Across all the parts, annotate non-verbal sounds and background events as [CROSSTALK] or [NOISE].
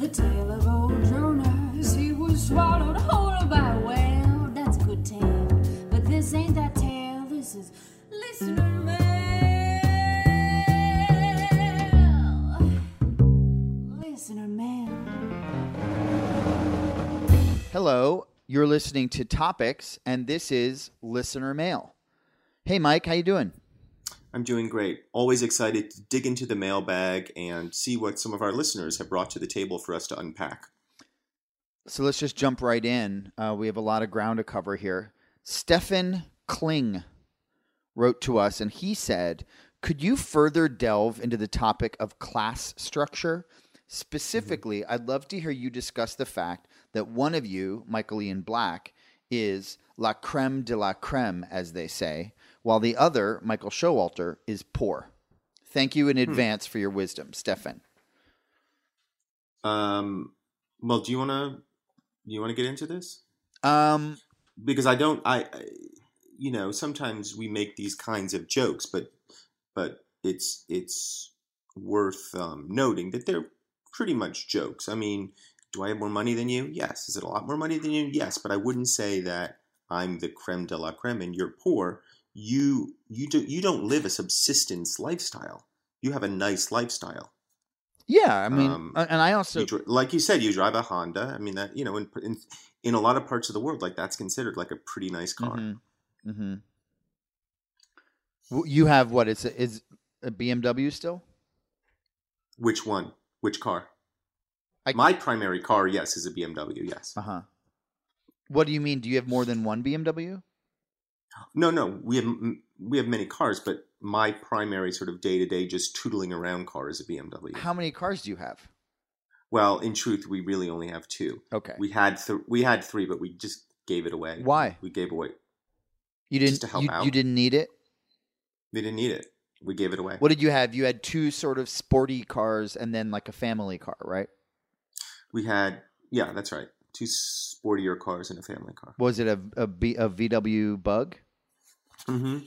The tale of old Jonas, he was swallowed whole by a whale. That's a good tale, but this ain't that tale. This is listener mail. Listener mail. Hello, you're listening to Topics, and this is Listener Mail. Hey, Mike, how you doing? I'm doing great. Always excited to dig into the mailbag and see what some of our listeners have brought to the table for us to unpack. So let's just jump right in. Uh, we have a lot of ground to cover here. Stefan Kling wrote to us, and he said, "Could you further delve into the topic of class structure? Specifically, I'd love to hear you discuss the fact that one of you, Michael Ian Black, is la creme de la creme, as they say, while the other, Michael Showalter, is poor. Thank you in advance for your wisdom, Stefan." Um, well, do you want to do you want to get into this? Um, Because I don't. I, I you know sometimes we make these kinds of jokes, but but it's it's worth um, noting that they're pretty much jokes. I mean, do I have more money than you? Yes. Is it a lot more money than you? Yes. But I wouldn't say that I'm the creme de la creme and you're poor. You you do you don't live a subsistence lifestyle. You have a nice lifestyle. yeah, I mean, Um, and I also You like you said, you drive a Honda. I mean that you know in in in a lot of parts of the world, like that's considered like a pretty nice car. Mm-hmm. Mm-hmm. You have what? Is is a BMW still? Which one? Which car? I- My primary car, yes, is a BMW. Yes. Uh huh. What do you mean? Do you have more than one BMW? No, no, we have we have many cars, but my primary sort of day to day just tootling around car is a BMW. How many cars do you have? Well, in truth, we really only have two. Okay. We had th- we had three, but we just gave it away. Why? We gave away. You didn't. to help you, out. you didn't need it. We didn't need it. We gave it away. What did you have? You had two sort of sporty cars and then like a family car, right? We had yeah, that's right. Two sportier cars and a family car. Was it a a, B, a VW Bug? Mm-hmm.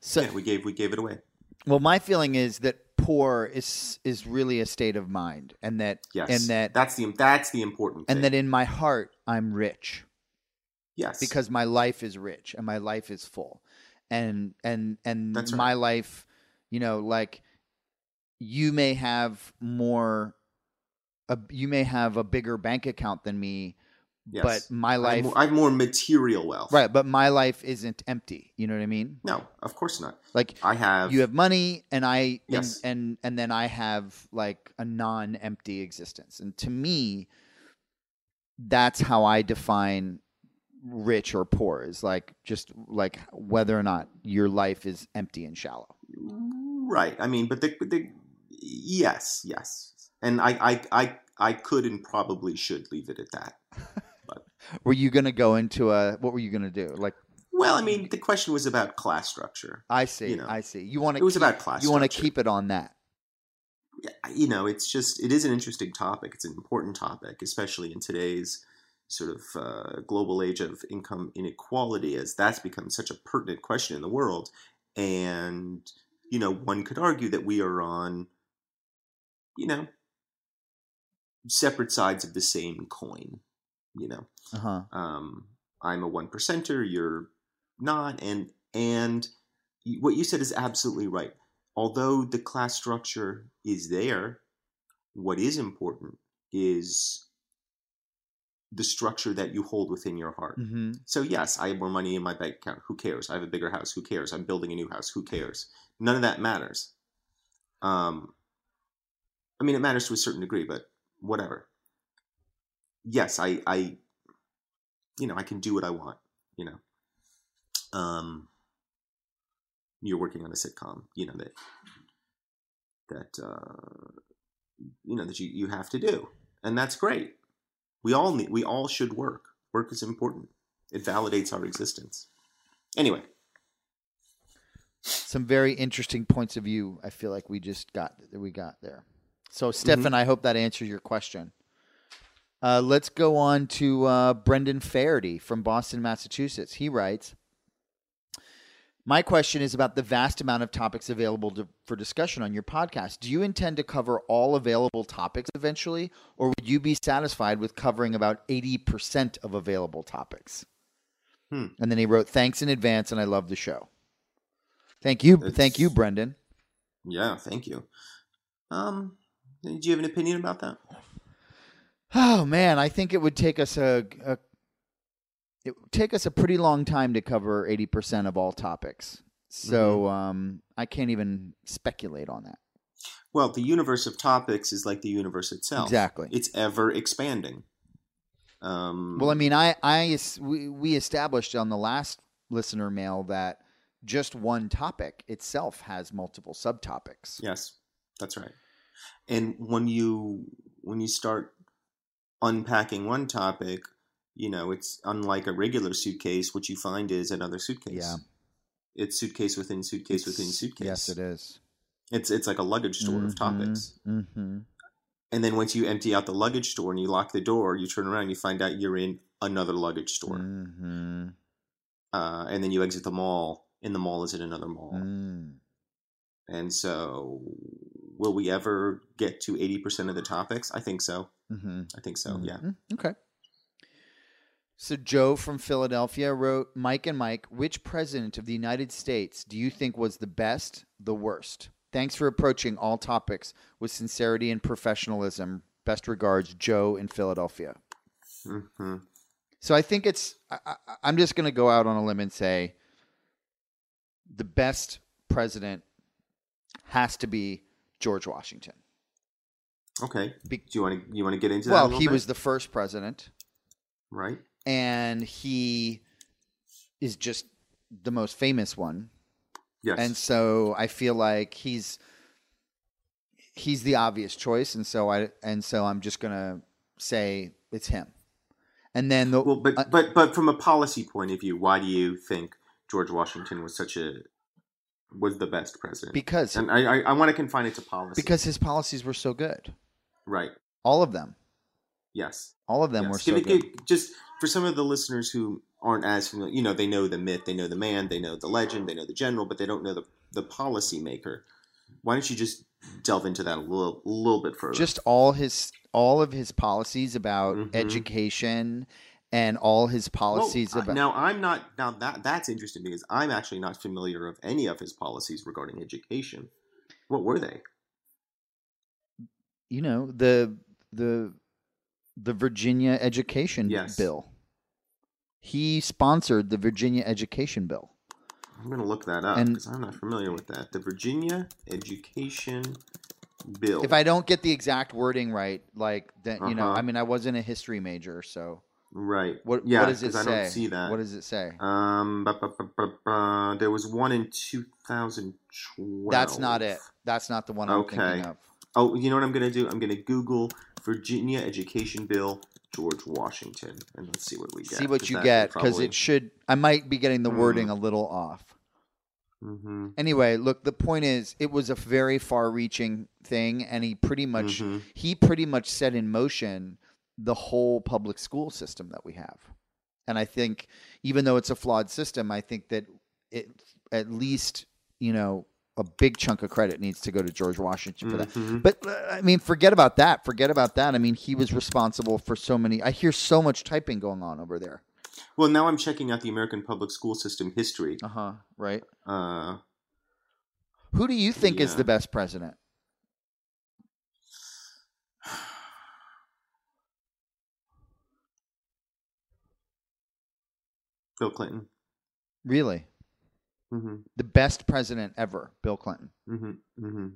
So, yeah, we gave we gave it away. well, my feeling is that poor is is really a state of mind, and that Yes, and that that's the that's the important thing. and that in my heart I'm rich. yes, because my life is rich and my life is full and and and That's right. my life you know like you may have more a, you may have a bigger bank account than me yes. but my I have life more, I have more material wealth. right but my life isn't empty you know what i mean No, of course not. like I have you have money and i Yes. and, and and then i have like a non-empty existence and to me that's how i define rich or poor is like just like whether or not your life is empty and shallow right. I mean, but the, the yes, yes, and I, I I I could and probably should leave it at that. [LAUGHS] were you gonna go into a what were you gonna do like Well, I mean, the question was about class structure. i see You know, i see you want to? It to was about class. you want to keep it on that you know, it's just it is an interesting topic. It's an important topic, especially in today's sort of uh, global age of income inequality, as that's become such a pertinent question in the world. And you know, one could argue that we are on, you know, separate sides of the same coin. You know, uh-huh um, I'm a one percenter, you're not, and and what you said is absolutely right. Although the class structure is there, what is important is the structure that you hold within your heart. mm-hmm. So yes, I have more money in my bank account. Who cares? I have a bigger house. Who cares? I'm building a new house. Who cares? None of that matters. Um, I mean, it matters to a certain degree, but whatever. Yes, I, I, you know, I can do what I want. You know, um, you're working on a sitcom. You know that that uh, you know that you you have to do, and that's great. We all need. We all should work. Work is important. It validates our existence. Anyway, some very interesting points of view. I feel like we just got that we got there. So, Stefan, I hope that answers your question. Uh, let's go on to uh, Brendan Faherty from Boston, Massachusetts. He writes My question is about the vast amount of topics available to, for discussion on your podcast. Do you intend to cover all available topics eventually, or would you be satisfied with covering about 80% of available topics? Hmm. And then he wrote, Thanks in advance, and I love the show. Thank you. It's- Thank you, Brendan. Yeah, thank you. Um, do you have an opinion about that? Oh, man. I think it would take us a. a it would take us a pretty long time to cover 80% of all topics. So um, I can't even speculate on that. Well, the universe of topics is like the universe itself. Exactly. It's ever expanding. Um, Well, I mean, I, I, we, we established on the last listener mail that just one topic itself has multiple subtopics. yes, that's right. And when you when you start unpacking one topic, you know, it's unlike a regular suitcase. What you find is another suitcase. Yeah. It's suitcase within suitcase within It's- suitcase. Yes, it is. It's it's like a luggage store of topics. Mm-hmm. And then once you empty out the luggage store and you lock the door, you turn around, you find out you're in another luggage store. Mm-hmm. Uh, and then you exit the mall. In the mall is in another mall. Mm. And so, will we ever get to 80% of the topics? I think so. Mm-hmm. I think so, yeah. Mhm. Okay. So Joe from Philadelphia wrote, Mike and Mike, which president of the United States do you think was the best, the worst? Thanks for approaching all topics with sincerity and professionalism. Best regards, Joe in Philadelphia. hmm So I think it's. I, I'm just going to go out on a limb and say the best president has to be George Washington. Okay. Be- Do you want to you want to get into that? well, he bit? was the first president, right. and he is just the most famous one. Yes. And so I feel like he's he's the obvious choice, and so I and so I'm just gonna say it's him. And then the well, but uh, but but from a policy point of view, why do you think George Washington was such a was the best president? because and I I, I want to confine it to policy because his policies were so good, right. all of them, Yes. all of them Yes. were so Give good. just for some of the listeners who aren't as familiar, you know, they know the myth, they know the man, they know the legend, they know the general, but they don't know the the policy maker. Why don't you just delve into that a little little bit further? Just all his all of his policies about Mhm. education and all his policies uh, about now I'm not now that that's interesting because I'm actually not familiar of any of his policies regarding education. What were they? you know the the the Virginia education Yes. bill. He sponsored the Virginia education bill. I'm going to look that up because I'm not familiar with that. The Virginia Education Bill. If I don't get the exact wording right, like then you know, Uh-huh. I mean, I wasn't a history major, so right. what yeah, what does it say? I don't see that. What does it say? Um, bu- bu- bu- there was one in 2012. That's not it. That's not the one I'm Okay. thinking of. Oh, you know what I'm going to do? I'm going to Google Virginia Education Bill George Washington, and let's see what we get. See what you get because probably- it should. I might be getting the Hmm. wording a little off. Mhm, Anyway, look, the point is, it was a very far-reaching thing, and he pretty much mhm. he pretty much set in motion the whole public school system that we have. And I think even though it's a flawed system, I think that it at least, you know, a big chunk of credit needs to go to George Washington for that. Mhm. But uh, I mean, forget about that. Forget about that. I mean, he was responsible for so many. I hear so much typing going on over there. Well, now I'm checking out the American public school system history. Uh huh. Right. Uh, Who do you think is the best president? Bill Clinton. Really, hmm the best president ever, Bill Clinton. hmm hmm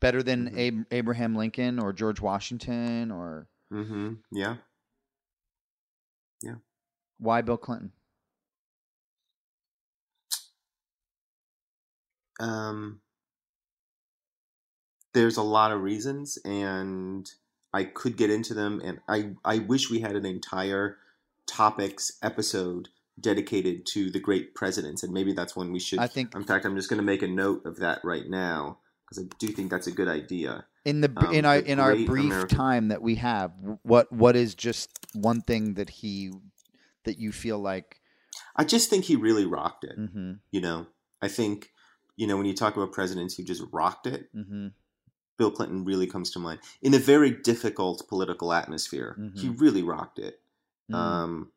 Better than Mhm. Ab- Abraham Lincoln or George Washington or hmm Yeah. why Bill Clinton? Um, there's a lot of reasons, and I could get into them. And I, I wish we had an entire topics episode dedicated to the great presidents, and maybe that's when we should. I think In fact, I'm just going to make a note of that right now because I do think that's a good idea. in the um, in our in our brief American- time that we have, what what is just one thing that he that you feel like I just think he really rocked it. Mm-hmm. You know, I think you know when you talk about presidents who just rocked it, Mm-hmm. Bill Clinton really comes to mind. In a very difficult political atmosphere, he Mhm. really rocked it. Mm. Um,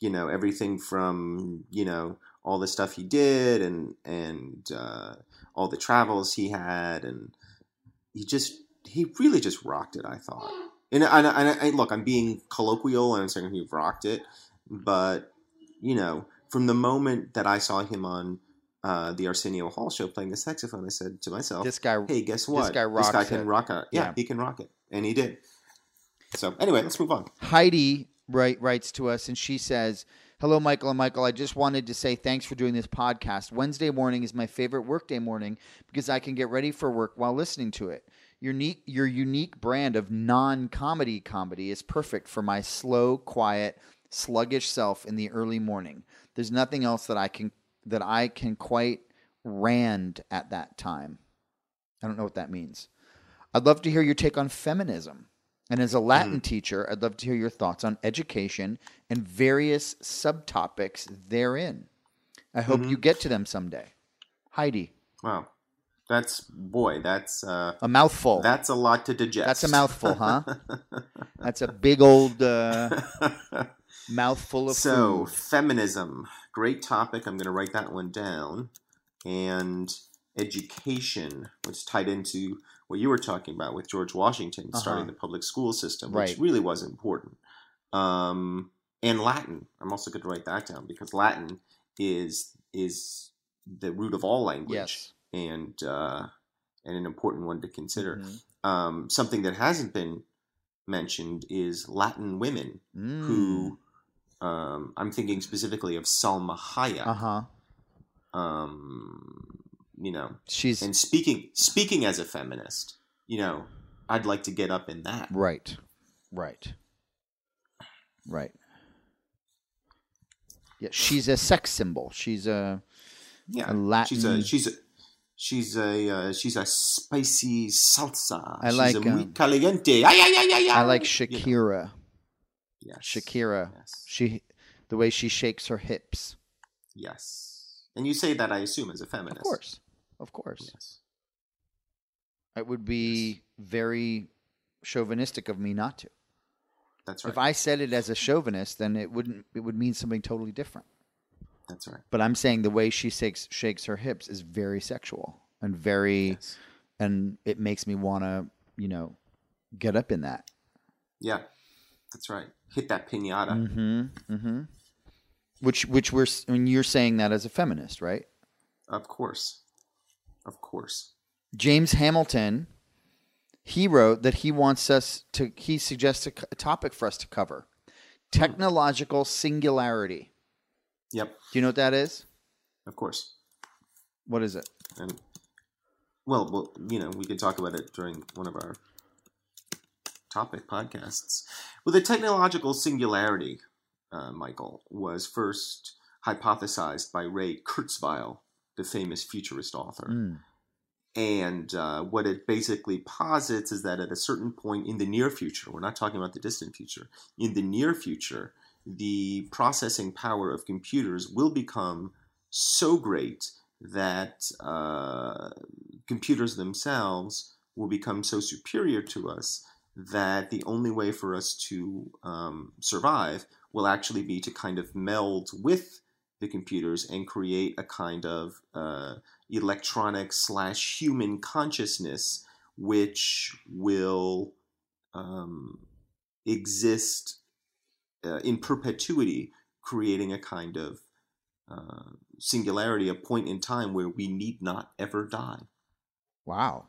you know, everything from you know all the stuff he did and and uh, all the travels he had, and he just he really just rocked it. I thought. And I, and and look, I'm being colloquial and I'm saying he rocked it, but you know, from the moment that I saw him on uh, the Arsenio Hall show playing the saxophone, I said to myself, this guy. "Hey, guess what? This guy rocks can it. rock it. Yeah, Yeah. he can rock it, and he did." So anyway, let's move on. Heidi write, writes to us and she says, Hello, Michael and Michael. I just wanted to say thanks for doing this podcast. Wednesday morning is my favorite workday morning because I can get ready for work while listening to it. Your unique, your unique brand of non comedy comedy is perfect for my slow, quiet, sluggish self in the early morning. There's nothing else that I can that I can quite rand at that time. I don't know what that means. I'd love to hear your take on feminism. And as a Latin teacher, I'd love to hear your thoughts on education and various subtopics therein. I hope you get to them someday. Heidi, Wow, that's boy, that's uh, a mouthful. that's a lot to digest. That's a mouthful, huh? [LAUGHS] That's a big old uh, [LAUGHS] mouthful of so food. feminism, great topic. I'm going to write that one down, and education, which tied into what you were talking about with George Washington starting Uh-huh. the public school system, Right. which really was important. Um, and Latin, I'm also going to write that down because Latin is is the root of all language Yes. and uh, and an important one to consider. Mhm. Um, something that hasn't been mentioned is Latin women Mm. who um, I'm thinking specifically of Salma Hayek. Uh huh. Um, you know, She's and speaking speaking as a feminist, you know, I'd like to get up in that. right. Right. Right. Yeah, she's a sex symbol. She's a Yeah, A Latin- she's a she's a she's a uh, she's a spicy salsa. I she's like, a muy um, caliente. Ay, ay, ay, ay, I like You know, Shakira. yes. Shakira. Yes. She the way she shakes her hips. Yes. And you say that I assume as a feminist. Of course. Of course. Yes. It would be very chauvinistic of me not to. That's right. If I said it as a chauvinist, then it wouldn't it would mean something totally different. That's right. But I'm saying the way she shakes shakes her hips is very sexual and very Yes. and it makes me want to, you know, get up in that. Yeah. That's right. Hit that pinata. Mhm. Mhm. Which which we're I mean you're saying that as a feminist, right? Of course. Of course. James Hamilton, he wrote that he wants us to, he suggests a topic for us to cover technological singularity. Yep. Do you know what that is? Of course. What is it? And well, well, you know, we could talk about it during one of our topic podcasts. Well, the technological singularity, uh, Michael, was first hypothesized by Ray Kurzweil, the famous futurist author. Mm. And uh, what it basically posits is that at a certain point in the near future, we're not talking about the distant future, in the near future, the processing power of computers will become so great that uh, computers themselves will become so superior to us that the only way for us to um, survive will actually be to kind of meld with the computers and create a kind of uh, electronic slash human consciousness which will um, exist uh, in perpetuity, creating a kind of uh, singularity, a point in time where we need not ever die. Wow.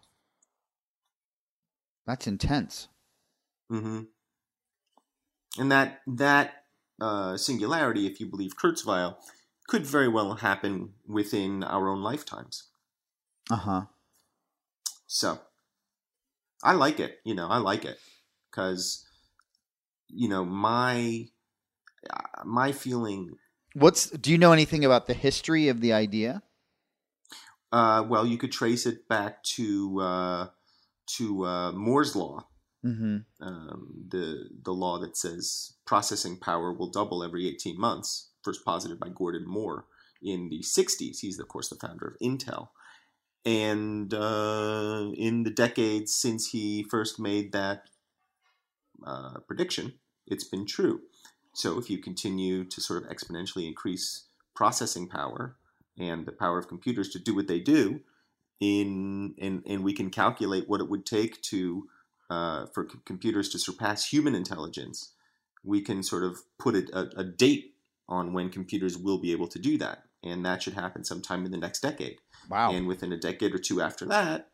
That's intense. hmm And that that uh, singularity, if you believe Kurzweil, could very well happen within our own lifetimes. Uh huh. So I like it. You know, I like it because you know my my feeling. What's, do you know anything about the history of the idea? Uh, well, you could trace it back to uh, to uh, Moore's law, Mm-hmm. um, the the law that says processing power will double every eighteen months first posited by Gordon Moore in the 60s. He's, of course, the founder of Intel. And uh, in the decades since he first made that uh, prediction, it's been true. So if you continue to sort of exponentially increase processing power and the power of computers to do what they do, in and, and we can calculate what it would take to uh, for c- computers to surpass human intelligence, we can sort of put a, a, a date on when computers will be able to do that, and that should happen sometime in the next decade. Wow. And within a decade or two after that,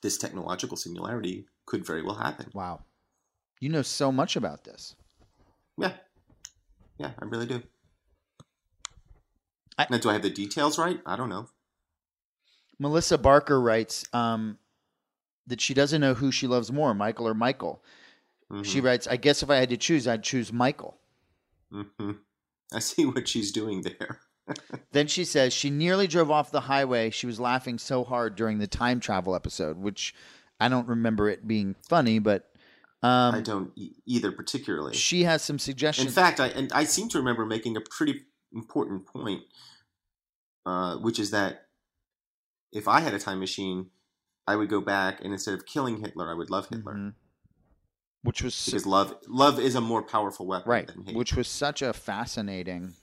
this technological singularity could very well happen. wow. You know so much about this. Yeah, yeah, I really do. I- now, do I have the details right? I don't know. Melissa Barker writes um, that she doesn't know who she loves more, Michael or Michael. She Mhm. writes, I guess if I had to choose, I'd choose Michael. Mhm. I see what she's doing there. [LAUGHS] Then she says she nearly drove off the highway. She was laughing so hard during the time travel episode, which I don't remember it being funny, but um, I don't e- either particularly. she has some suggestions. In fact, I and I seem to remember making a pretty important point, uh, which is that if I had a time machine, I would go back and instead of killing Hitler, I would love Hitler Mhm. Which was because love love is a more powerful weapon right, than hate. which was such a fascinating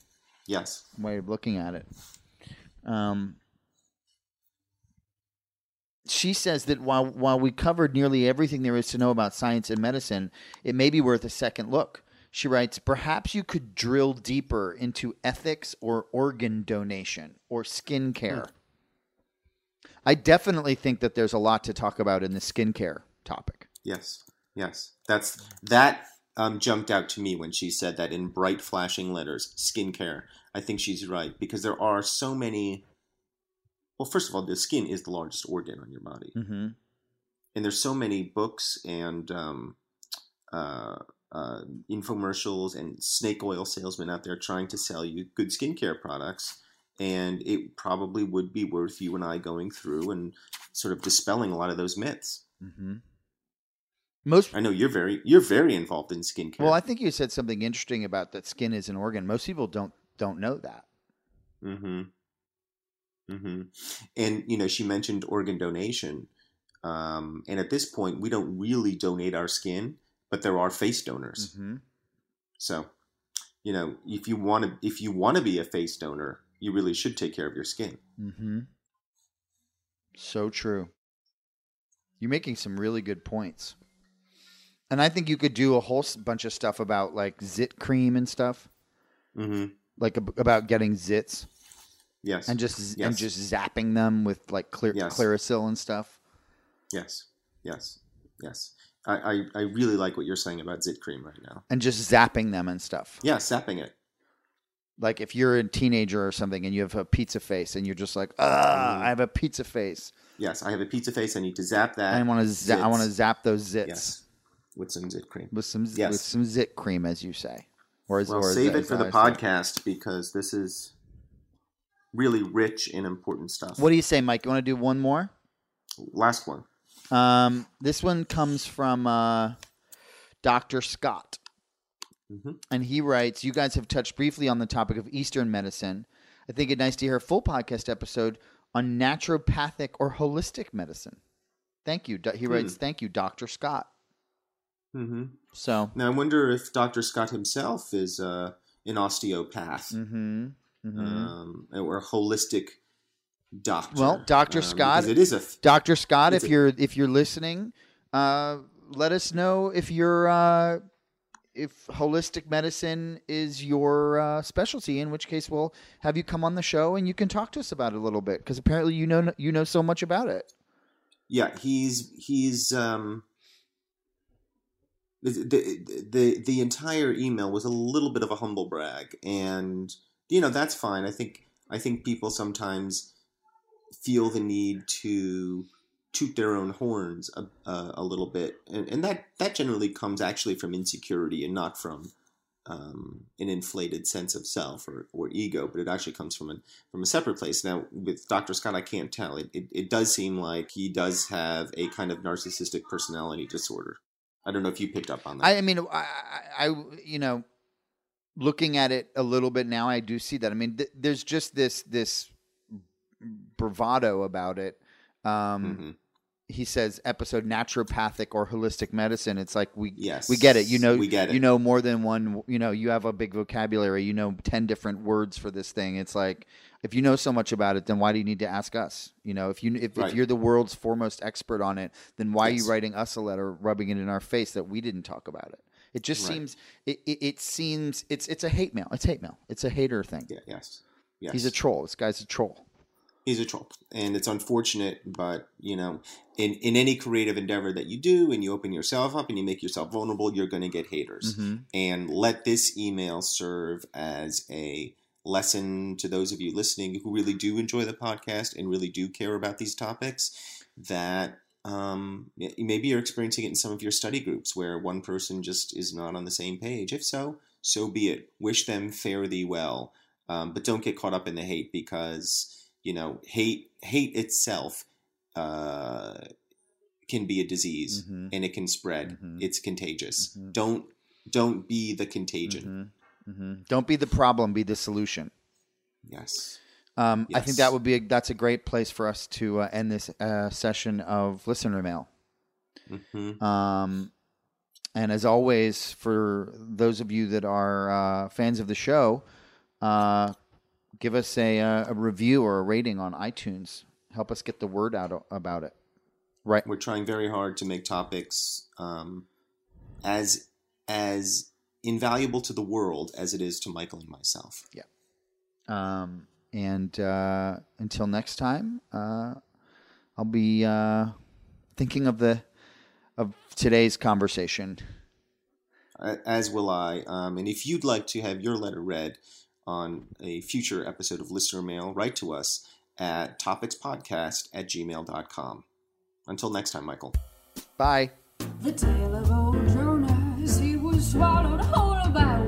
yes, way of looking at it. Um, she says that while while we covered nearly everything there is to know about science and medicine, it may be worth a second look. She writes, perhaps you could drill deeper into ethics or organ donation or skin care. I definitely think that there's a lot to talk about in the skincare topic. yes, yes. That's that um, jumped out to me when she said that in bright flashing letters, skincare. I think she's right because there are so many. Well, first of all, the skin is the largest organ on your body. Mm-hmm. and there's so many books and um, uh, uh, infomercials and snake oil salesmen out there trying to sell you good skincare products. And it probably would be worth you and I going through and sort of dispelling a lot of those myths. Mm-hmm. Most I know you're very you're very involved in skincare. Well, I think you said something interesting about that skin is an organ. Most people don't don't know that. Mm-hmm. Mm-hmm. And you know, she mentioned organ donation. Um, and at this point, we don't really donate our skin, but there are face donors. Mm-hmm. So, you know, if you want to, if you want to be a face donor, you really should take care of your skin. Mm-hmm. So true. You're making some really good points, and I think you could do a whole bunch of stuff about like zit cream and stuff, Mm-hmm. like ab- about getting zits Yes. and just Yes. and just zapping them with like clear Yes. And stuff. yes. Yes. Yes. I, I, I really like what you're saying about zit cream right now. And just zapping them and stuff. Yeah, zapping it. Like if you're a teenager or something and you have a pizza face and you're just like, ah. I have a pizza face. Yes, I have a pizza face. I need to zap that. I want to za- I want to zap those zits Yes, with some zit cream. with some Yes. with some zit cream, as you say. Or as, Well, or save it for the podcast because this is really rich in important stuff. What do you say, Mike? You want to do one more? Last one. Um, this one comes from uh, Dr. Scott. Mhm. And he writes, You guys have touched briefly on the topic of Eastern medicine. I think it'd nice to hear a full podcast episode on naturopathic or holistic medicine. Thank you. He writes, Thank you, Dr. Scott. Hmm So, Now I wonder if Dr. Scott himself is uh, an osteopath. mm-hmm, mm-hmm. um, or a holistic doctor. Well, Dr. Um, Scott- it is a f- Dr. Scott, if a- you're if you're listening, uh, let us know if you're uh, if holistic medicine is your uh, specialty. In which case, we'll have you come on the show and you can talk to us about it a little bit because apparently you know you know so much about it. yeah. He's he's um, the, the the entire email was a little bit of a humble brag, and you know that's fine. I think I think people sometimes feel the need to toot their own horns a, a, a little bit, and, and that that generally comes actually from insecurity and not from um, an inflated sense of self or, or ego, but it actually comes from a from a separate place. Now, with Dr. Scott, I can't tell. It, it, it does seem like he does have a kind of narcissistic personality disorder. I don't know if you picked up on that. I, I mean, I, I, you know, looking at it a little bit now, I do see that. I mean, th- there's just this this bravado about it. Um, Mhm. He says episode naturopathic or holistic medicine. It's like we Yes, we get it. You know, we get it. You know more than one. You know, you have a big vocabulary. You know ten different words for this thing. It's like if you know so much about it, then why do you need to ask us? You know, if you if, Right. if you're the world's foremost expert on it, then why are you writing us a letter, rubbing it in our face that we didn't talk about it? It just Right. seems it, it, it seems it's it's a hate mail. It's hate mail. It's a hater thing. Yeah, yes, yes. He's a troll. This guy's a troll. He's a troll and it's unfortunate but you know in in any creative endeavor that you do and you open yourself up and you make yourself vulnerable you're going to get haters. Mhm. and let this email serve as a lesson to those of you listening who really do enjoy the podcast and really do care about these topics that um, maybe you're experiencing it in some of your study groups where one person just is not on the same page. If so so be it. Wish them fare thee well. Um, but don't get caught up in the hate because you know hate hate itself uh, can be a disease Mhm. and it can spread Mhm. it's contagious Mhm. don't don't be the contagion Mhm. Mhm. Don't be the problem. Be the solution. yes Um, I think that would be a, that's a great place for us to uh, end this uh, session of listener mail. hmm Um, and as always, for those of you that are uh, fans of the show, uh, give us a, uh, a review or a rating on iTunes. Help us get the word out o- about it. Right. we're trying very hard to make topics um, as as invaluable to the world as it is to michael and myself Yeah. Um, and uh, until next time, uh, I'll be uh, thinking of the of today's conversation. As will i um, and if you'd like to have your letter read on a future episode of listener mail write to us at topicspodcast at gmail.com until next time michael Bye. The tale of old Jonas, he was swallowed whole by